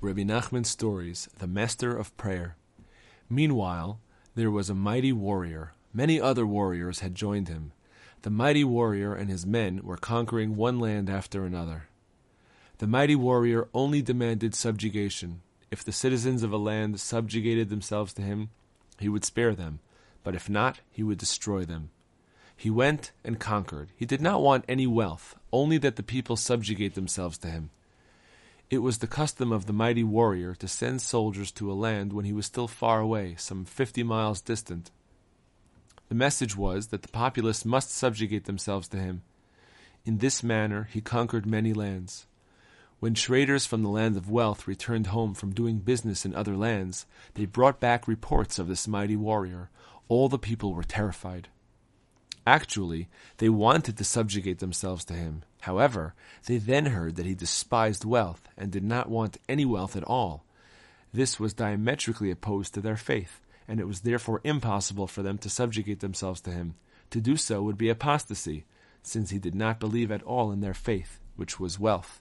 Rebbe Nachman's stories, the master of prayer. Meanwhile, there was a mighty warrior. Many other warriors had joined him. The mighty warrior and his men were conquering one land after another. The mighty warrior only demanded subjugation. If the citizens of a land subjugated themselves to him, he would spare them, but if not, he would destroy them. He went and conquered. He did not want any wealth, only that the people subjugate themselves to him. It was the custom of the mighty warrior to send soldiers to a land when he was still far away, some fifty miles distant. The message was that the populace must subjugate themselves to him. In this manner he conquered many lands. When traders from the land of wealth returned home from doing business in other lands, they brought back reports of this mighty warrior. All the people were terrified. Actually, they wanted to subjugate themselves to him. However, they then heard that he despised wealth and did not want any wealth at all. This was diametrically opposed to their faith, and it was therefore impossible for them to subjugate themselves to him. To do so would be apostasy, since he did not believe at all in their faith, which was wealth.